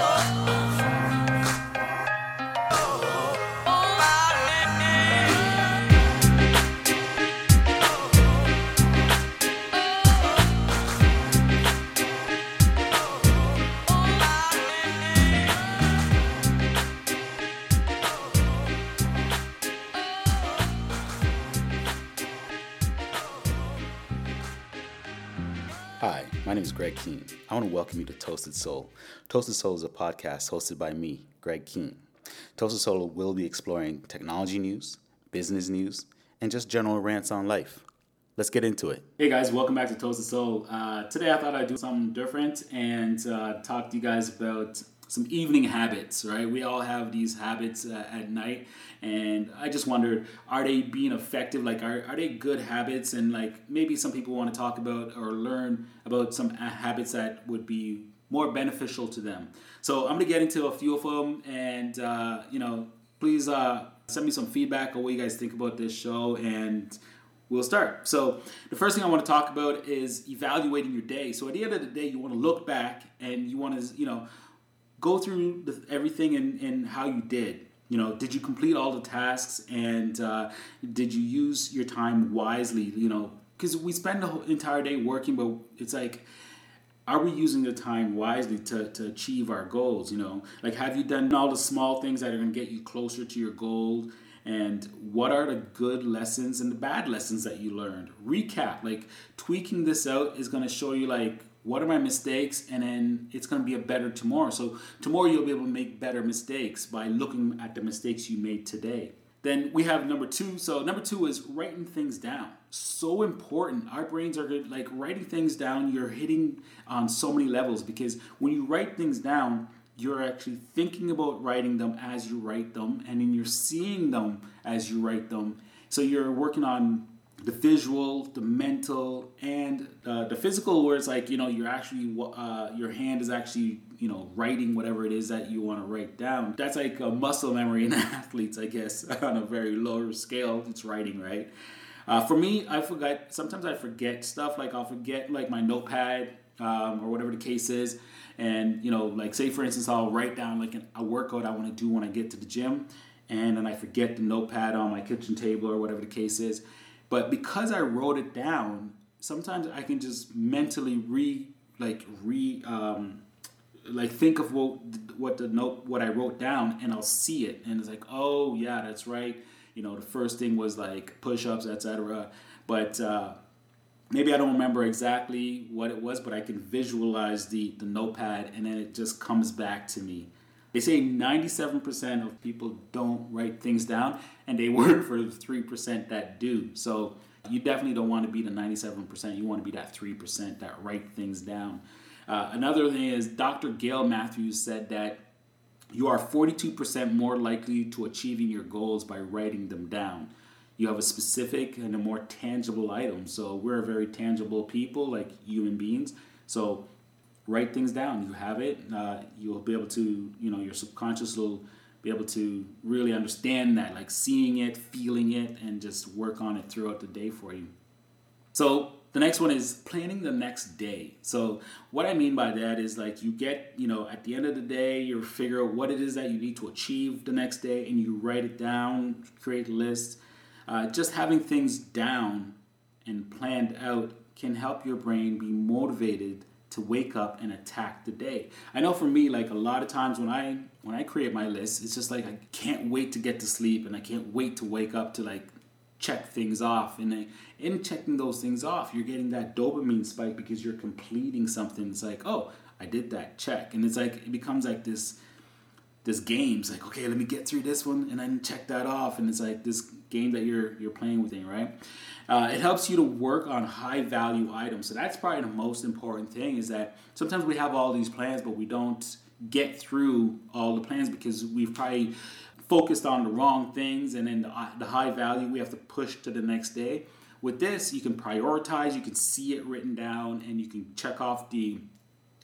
Oh. Name is Greg Keene. I want to welcome you to Toasted Soul. Toasted Soul is a podcast hosted by me, Greg Keene. Toasted Soul will be exploring technology news, business news, and just general rants on life. Let's get into it. Hey guys, welcome back to Toasted Soul. Uh, today I thought I'd do something different and uh, talk to you guys about some evening habits, right? We all have these habits uh, at night, and I just wondered, are they being effective? Like, are, are they good habits? And like, maybe some people want to talk about or learn about some habits that would be more beneficial to them. So I'm gonna get into a few of them, and uh, you know, please uh, send me some feedback on what you guys think about this show, and we'll start. So the first thing I want to talk about is evaluating your day. So at the end of the day, you want to look back and you want to, you know go through the, everything and, and how you did. You know, did you complete all the tasks and uh, did you use your time wisely? You know, because we spend the whole entire day working, but it's like, are we using the time wisely to, to achieve our goals? You know, like have you done all the small things that are going to get you closer to your goal? And what are the good lessons and the bad lessons that you learned? Recap, like tweaking this out is going to show you like what are my mistakes? And then it's going to be a better tomorrow. So tomorrow you'll be able to make better mistakes by looking at the mistakes you made today. Then we have number two. So number two is writing things down. So important. Our brains are good like writing things down you're hitting on so many levels because when you write things down you're actually thinking about writing them as you write them and then you're seeing them as you write them. So you're working on the visual, the mental, and uh, the physical, where it's like you know you're actually uh, your hand is actually you know writing whatever it is that you want to write down. That's like a muscle memory in athletes, I guess, on a very lower scale. It's writing, right? Uh, for me, I forget. Sometimes I forget stuff. Like I'll forget like my notepad um, or whatever the case is, and you know, like say for instance, I'll write down like an, a workout I want to do when I get to the gym, and then I forget the notepad on my kitchen table or whatever the case is but because I wrote it down, sometimes I can just mentally re like re um, like think of what what the note what I wrote down and I'll see it. And it's like oh yeah that's right. You know the first thing was like push-ups etc but uh, maybe I don't remember exactly what it was but I can visualize the the notepad and then it just comes back to me they say 97% of people don't write things down, and they work for the 3% that do. So you definitely don't want to be the 97%. You want to be that 3% that write things down. Uh, another thing is Dr. Gail Matthews said that you are 42% more likely to achieving your goals by writing them down. You have a specific and a more tangible item. So we're very tangible people, like human beings. So write things down. You have it. Uh, you'll be able to, you know, your subconscious will be able to really understand that, like seeing it, feeling it, and just work on it throughout the day for you. So the next one is planning the next day. So what I mean by that is like you get, you know, at the end of the day, you figure out what it is that you need to achieve the next day, and you write it down, create lists. Uh, just having things down and planned out can help your brain be motivated to wake up and attack the day. I know for me, like a lot of times when I when I create my list, it's just like I can't wait to get to sleep and I can't wait to wake up to like check things off. And uh, in checking those things off, you're getting that dopamine spike because you're completing something. It's like, oh, I did that check, and it's like it becomes like this this game. It's like, okay, let me get through this one and then check that off, and it's like this game that you're you're playing within, right? Uh, it helps you to work on high value items. So that's probably the most important thing is that sometimes we have all these plans, but we don't get through all the plans because we've probably focused on the wrong things and then the, the high value we have to push to the next day. With this, you can prioritize, you can see it written down, and you can check off the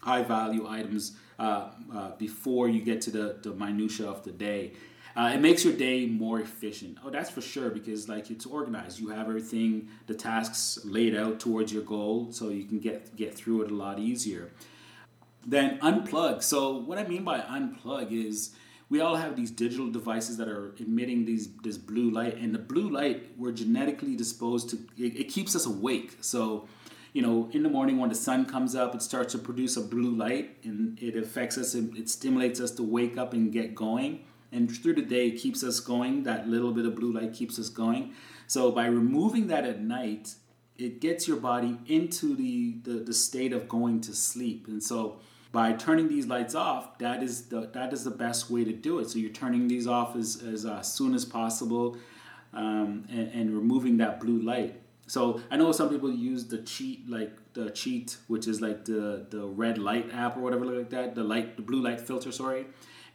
high value items uh, uh, before you get to the, the minutia of the day. Uh, it makes your day more efficient. Oh, that's for sure because like it's organized. You have everything, the tasks laid out towards your goal, so you can get get through it a lot easier. Then unplug. So what I mean by unplug is we all have these digital devices that are emitting these this blue light, and the blue light we're genetically disposed to. It, it keeps us awake. So you know, in the morning when the sun comes up, it starts to produce a blue light and it affects us and it stimulates us to wake up and get going. And through the day, it keeps us going. That little bit of blue light keeps us going. So by removing that at night, it gets your body into the, the, the state of going to sleep. And so by turning these lights off, that is the that is the best way to do it. So you're turning these off as, as uh, soon as possible um, and, and removing that blue light. So I know some people use the cheat, like the cheat, which is like the the red light app or whatever like that, the light, the blue light filter, sorry,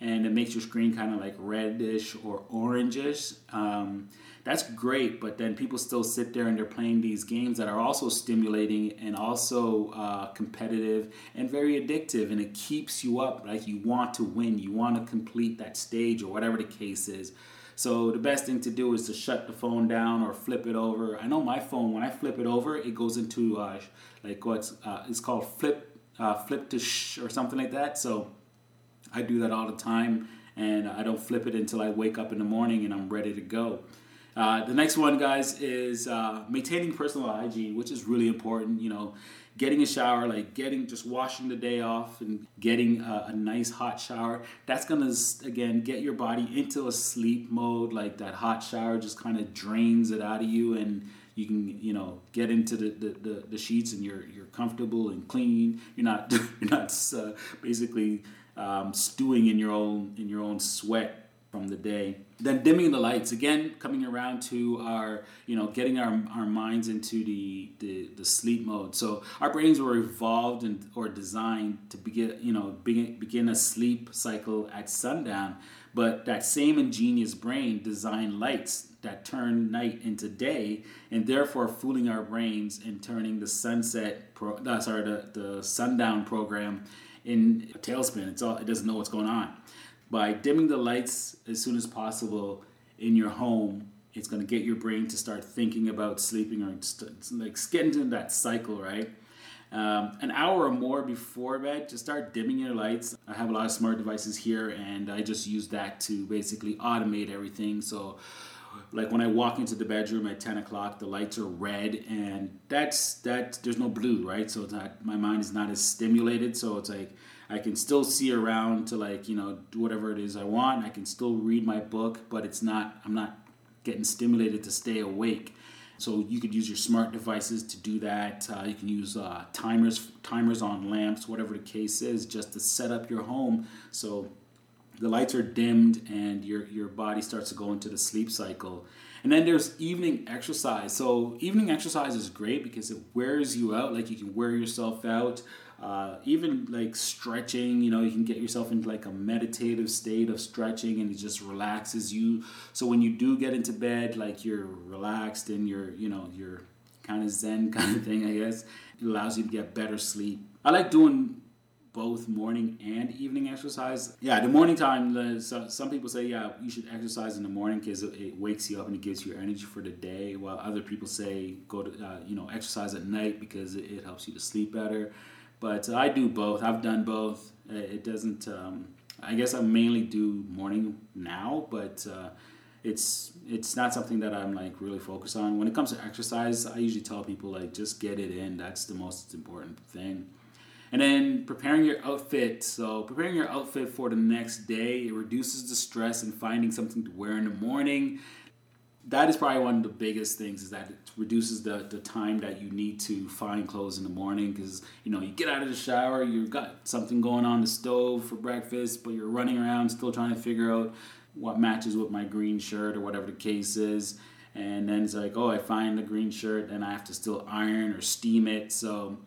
and it makes your screen kind of like reddish or orangish. Um, that's great, but then people still sit there and they're playing these games that are also stimulating and also uh, competitive and very addictive, and it keeps you up. Like you want to win, you want to complete that stage or whatever the case is. So the best thing to do is to shut the phone down or flip it over. I know my phone when I flip it over, it goes into uh, like what's uh, it's called flip uh, flip to sh or something like that. So I do that all the time, and I don't flip it until I wake up in the morning and I'm ready to go. Uh, the next one, guys, is uh, maintaining personal hygiene, which is really important. You know, getting a shower, like getting just washing the day off and getting a, a, nice hot shower, that's gonna again get your body into a sleep mode. Like that hot shower just kind of drains it out of you, and you can you know get into the, the, the, the, sheets and you're you're comfortable and clean. You're not you're not uh, basically um, stewing in your own in your own sweat from the day. Then dimming the lights again, coming around to our, you know, getting our, our minds into the, the, the sleep mode. So our brains were evolved and or designed to begin, you know, begin, begin a sleep cycle at sundown. But that same ingenious brain designed lights that turn night into day, and therefore fooling our brains and turning the sunset, pro, uh, sorry, the, the sundown program in a tailspin. It's all it doesn't know what's going on by dimming the lights as soon as possible in your home it's going to get your brain to start thinking about sleeping or like get into that cycle right? Um, an hour or more before bed just start dimming your lights. I have a lot of smart devices here and i just use that to basically automate everything. So like when i walk into the bedroom at 10 o'clock the lights are red and that's that there's no blue right? So that my mind is not as stimulated. So it's like I can still see around to like you know do whatever it is I want. I can still read my book, but it's not I'm not getting stimulated to stay awake. So you could use your smart devices to do that. Uh, you can use uh, timers timers on lamps, whatever the case is, just to set up your home so the lights are dimmed and your your body starts to go into the sleep cycle. And then there's evening exercise. So evening exercise is great because it wears you out. Like you can wear yourself out. Uh, even like stretching, you know, you can get yourself into like a meditative state of stretching and it just relaxes you. So when you do get into bed, like you're relaxed and you're, you know, you're kind of zen kind of thing, I guess. It allows you to get better sleep. I like doing both morning and evening exercise. Yeah, the morning time, some people say, yeah, you should exercise in the morning because it wakes you up and it gives you energy for the day, while other people say go to, uh, you know, exercise at night because it helps you to sleep better. But I do both. I've done both. It doesn't. Um, I guess I mainly do morning now, but uh, it's it's not something that I'm like really focused on. When it comes to exercise, I usually tell people like just get it in. That's the most important thing. And then preparing your outfit. So preparing your outfit for the next day, it reduces the stress and finding something to wear in the morning that is probably one of the biggest things is that it reduces the, the time that you need to find clothes in the morning because you know you get out of the shower you've got something going on the stove for breakfast but you're running around still trying to figure out what matches with my green shirt or whatever the case is. And then it's like oh i find the green shirt and i have to still iron or steam it. So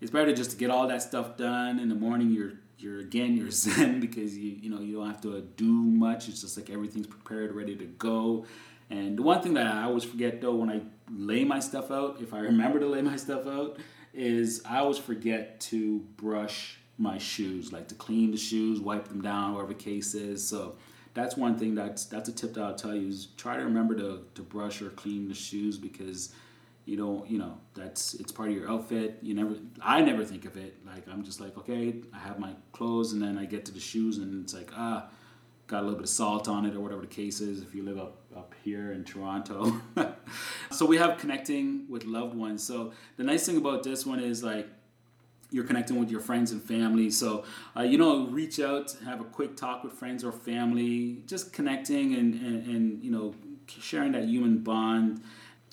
it's better just to get all that stuff done in the morning you're you're again you're zen because you you know you don't have to do much. It's just like everything's prepared ready to go and the one thing that I always forget though when I lay my stuff out, if I remember to lay my stuff out, is I always forget to brush my shoes, like to clean the shoes, wipe them down, whatever case is. So that's one thing that's that's a tip that I'll tell you is try to remember to, to brush or clean the shoes because You don't, you know, that's it's part of your outfit. You never, I never think of it like I'm just like okay, I have my clothes, and then I get to the shoes, and it's like ah, got a little bit of salt on it or whatever the case is. If you live up up here in Toronto, so we have connecting with loved ones. So the nice thing about this one is like you're connecting with your friends and family. So, uh, you know, reach out, have a quick talk with friends or family, just connecting and, and, and, you know, sharing that human bond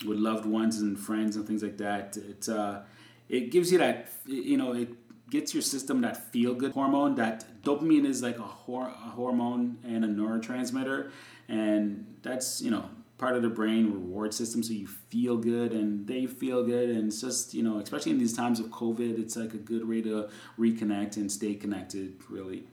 with loved ones and friends and things like that. It, uh, it gives you that, you know, it gets your system that feel good hormone. That dopamine is like a, hor- a hormone and a neurotransmitter. And that's, you know, part of the brain reward system so you feel good and they feel good and it's just you know especially in these times of covid it's like a good way to reconnect and stay connected really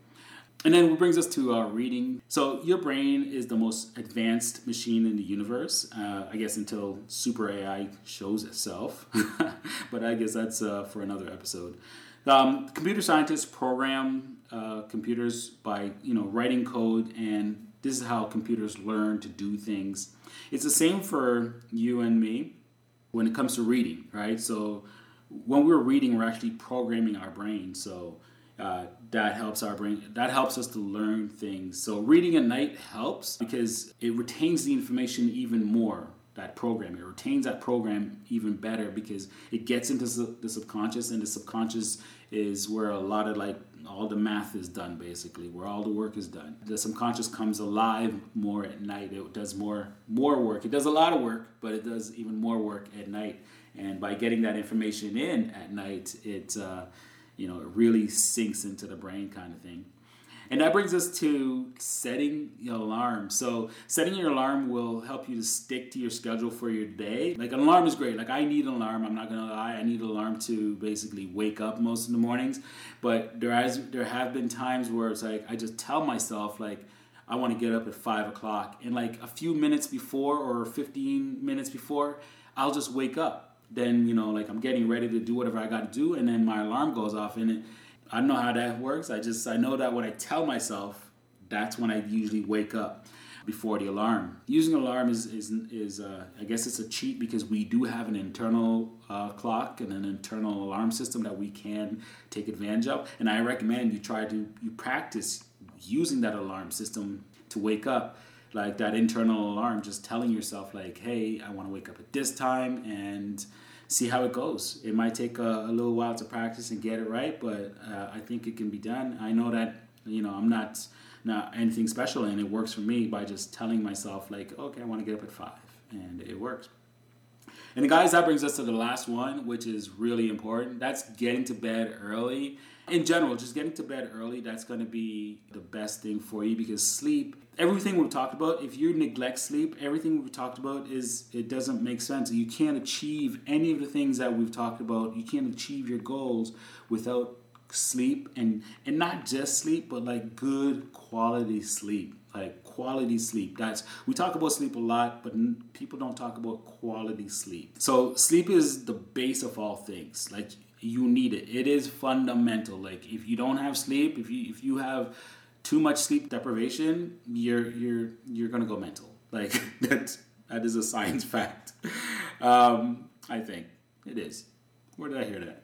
and then brings us to uh, reading so your brain is the most advanced machine in the universe uh, i guess until super ai shows itself but i guess that's uh, for another episode um, computer scientists program uh, computers by you know writing code and this is how computers learn to do things. It's the same for you and me when it comes to reading, right? So when we're reading, we're actually programming our brain. So uh, that helps our brain. That helps us to learn things. So reading at night helps because it retains the information even more. That program. It retains that program even better because it gets into the subconscious, and the subconscious is where a lot of like all the math is done basically where all the work is done. The subconscious comes alive more at night. It does more more work. It does a lot of work but it does even more work at night. And by getting that information in at night it uh, you know it really sinks into the brain kind of thing and that brings us to setting your alarm. So, setting your alarm will help you to stick to your schedule for your day. Like, an alarm is great. Like, I need an alarm. I'm not going to lie. I need an alarm to basically wake up most of the mornings. But there, has, there have been times where it's like, I just tell myself, like, I want to get up at five o'clock. And like a few minutes before or 15 minutes before, I'll just wake up. Then, you know, like I'm getting ready to do whatever I got to do. And then my alarm goes off. And it, I don't know how that works. I just I know that when I tell myself, that's when I usually wake up before the alarm. Using alarm is is is uh, I guess it's a cheat because we do have an internal uh, clock and an internal alarm system that we can take advantage of. And I recommend you try to you practice using that alarm system to wake up like that internal alarm just telling yourself like hey i want to wake up at this time and see how it goes. It might take a, a little while to practice and get it right, but uh, I think it can be done. I know that you know I'm not not anything special, and it works for me by just telling myself like, okay, I want to get up at five, and it works. And guys, that brings us to the last one, which is really important. That's getting to bed early. In general, just getting to bed early, that's going to be the best thing for you because sleep, everything we've talked about, if you neglect sleep, everything we've talked about is it doesn't make sense. You can't achieve any of the things that we've talked about. You can't achieve your goals without sleep and and not just sleep, but like good quality sleep like quality sleep that's we talk about sleep a lot but people don't talk about quality sleep so sleep is the base of all things like you need it. It is fundamental. Like if you don't have sleep if you if you have too much sleep deprivation you're you're you're gonna go mental. Like that that is a science fact. Um, i think it is. Where did i hear that?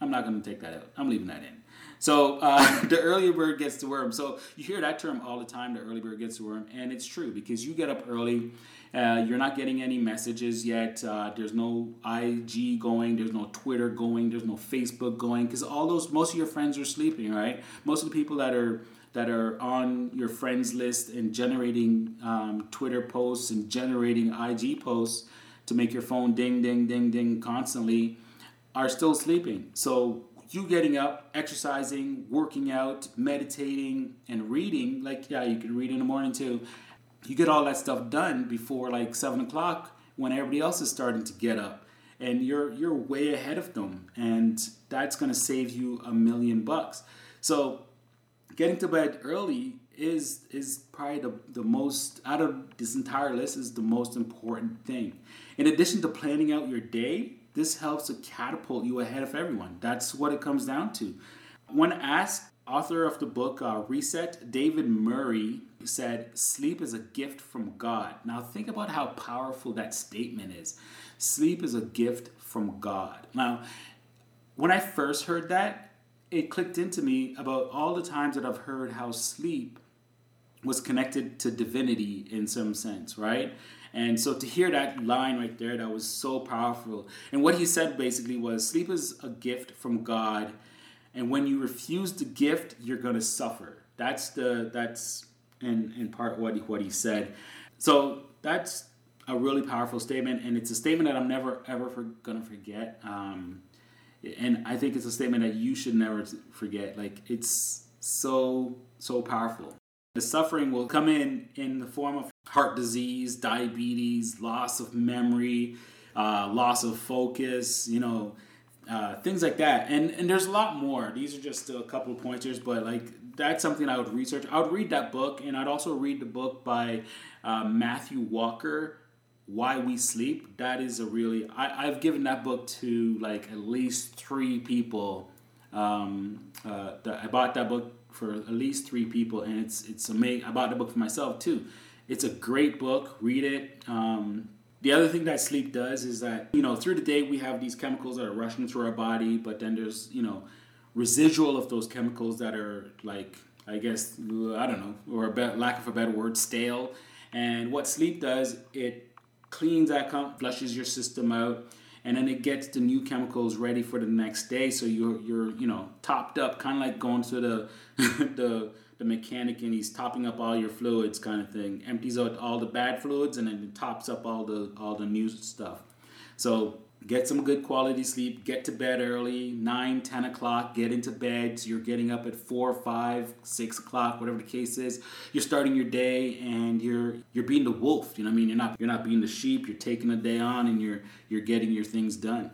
I'm not gonna take that out. I'm leaving that in. So uh, the earlier bird gets the worm. So you hear that term all the time, the early bird gets the worm, and it's true because you get up early. Uh, you're not getting any messages yet. Uh, there's no IG going. There's no Twitter going. There's no Facebook going because all those most of your friends are sleeping. Right. Most of the people that are that are on your friends list and generating um, Twitter posts and generating IG posts to make your phone ding ding ding ding constantly are still sleeping. So you getting up, exercising, working out, meditating, and reading, like, yeah, you can read in the morning too. You get all that stuff done before like seven o'clock when everybody else is starting to get up. And you're you're way ahead of them. And that's gonna save you a million bucks. So getting to bed early is is probably the, the most out of this entire list is the most important thing. In addition to planning out your day, this helps to catapult you ahead of everyone. That's what it comes down to. When asked author of the book uh, Reset, David Murray, said, Sleep is a gift from God. Now, think about how powerful that statement is. Sleep is a gift from God. Now, when I first heard that, it clicked into me about all the times that I've heard how sleep was connected to divinity in some sense, right? And so to hear that line right there, that was so powerful. And what he said basically was sleep is a gift from God. And when you refuse the gift, you're gonna suffer. That's the that's in, in part what he, what he said. So that's a really powerful statement, and it's a statement that I'm never ever for, gonna forget. Um, and I think it's a statement that you should never forget. Like it's so so powerful. The suffering will come in in the form of heart disease, diabetes, loss of memory, uh, loss of focus, you know, uh, things like that. And and there's a lot more. These are just a couple of pointers, but like that's something I would research. I would read that book, and I'd also read the book by uh, Matthew Walker. Why We Sleep. That is a really I, I've given that book to like at least three people. Um, uh, I bought that book for at least three people, and it's it's amazing. I bought the book for myself too. It's a great book. Read it. Um, the other thing that sleep does is that you know through the day we have these chemicals that are rushing through our body, but then there's you know residual of those chemicals that are like I guess I don't know, or a be- lack of a better word, stale. And what sleep does, it cleans that, comp, flushes your system out and then it gets the new chemicals ready for the next day so you're you're you know topped up kind of like going to the the the mechanic and he's topping up all your fluids kind of thing. Empties out all the bad fluids and then tops up all the all the new stuff. So get some good quality sleep get to bed early 9 10 o'clock get into bed. So you're getting up at 4 5 6 o'clock whatever the case is. You're starting your day and you're you're being the wolf you know what i mean? You're not you're not being the sheep. You're taking a day on and you're you're getting your things done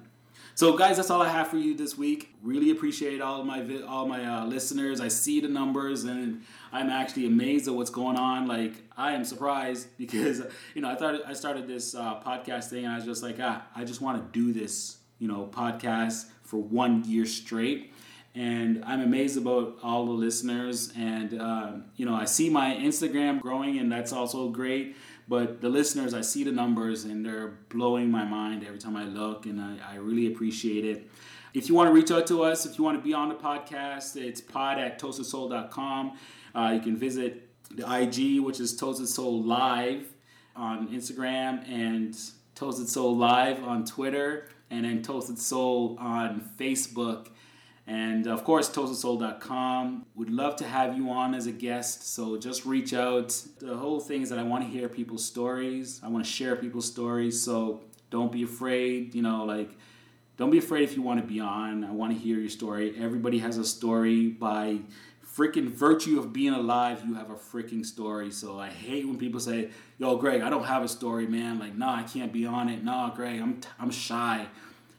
so, guys, that's all I have for you this week. Really appreciate all my all my uh, listeners. I see the numbers, and I'm actually amazed at what's going on. Like, I am surprised because you know I thought I started this uh, podcast thing, and I was just like, ah, I just want to do this, you know, podcast for one year straight. And I'm amazed about all the listeners, and uh, you know, I see my Instagram growing, and that's also great. But the listeners, I see the numbers and they're blowing my mind every time I look, and I, I really appreciate it. If you want to reach out to us, if you want to be on the podcast, it's pod at toastedsoul.com. Uh, you can visit the IG, which is Toasted Soul Live on Instagram, and Toasted Soul Live on Twitter, and then Toasted Soul on Facebook. And of course, toastedsoul.com. Would love to have you on as a guest. So just reach out. The whole thing is that I want to hear people's stories. I want to share people's stories. So don't be afraid. You know, like, don't be afraid if you want to be on. I want to hear your story. Everybody has a story by freaking virtue of being alive, you have a freaking story. So I hate when people say, "Yo, Greg, I don't have a story, man." Like, nah, I can't be on it. Nah, Greg, I'm t- I'm shy,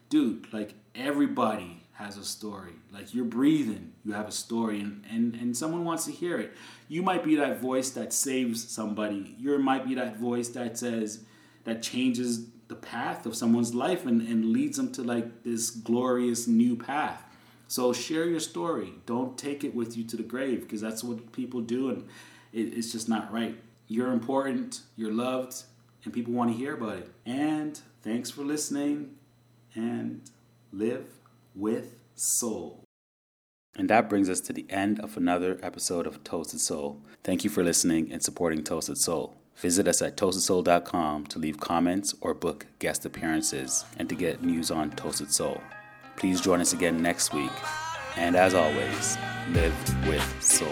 dude. Like everybody has a story. Like you're breathing, you have a story, and, and, and someone wants to hear it. You might be that voice that saves somebody. You might be that voice that says, that changes the path of someone's life and, and leads them to like this glorious new path. So share your story. Don't take it with you to the grave because that's what people do, and it, it's just not right. You're important, you're loved, and people want to hear about it. And thanks for listening, and live with soul. And that brings us to the end of another episode of Toasted Soul. Thank you for listening and supporting Toasted Soul. Visit us at toastedsoul.com to leave comments or book guest appearances and to get news on Toasted Soul. Please join us again next week. And as always, live with soul.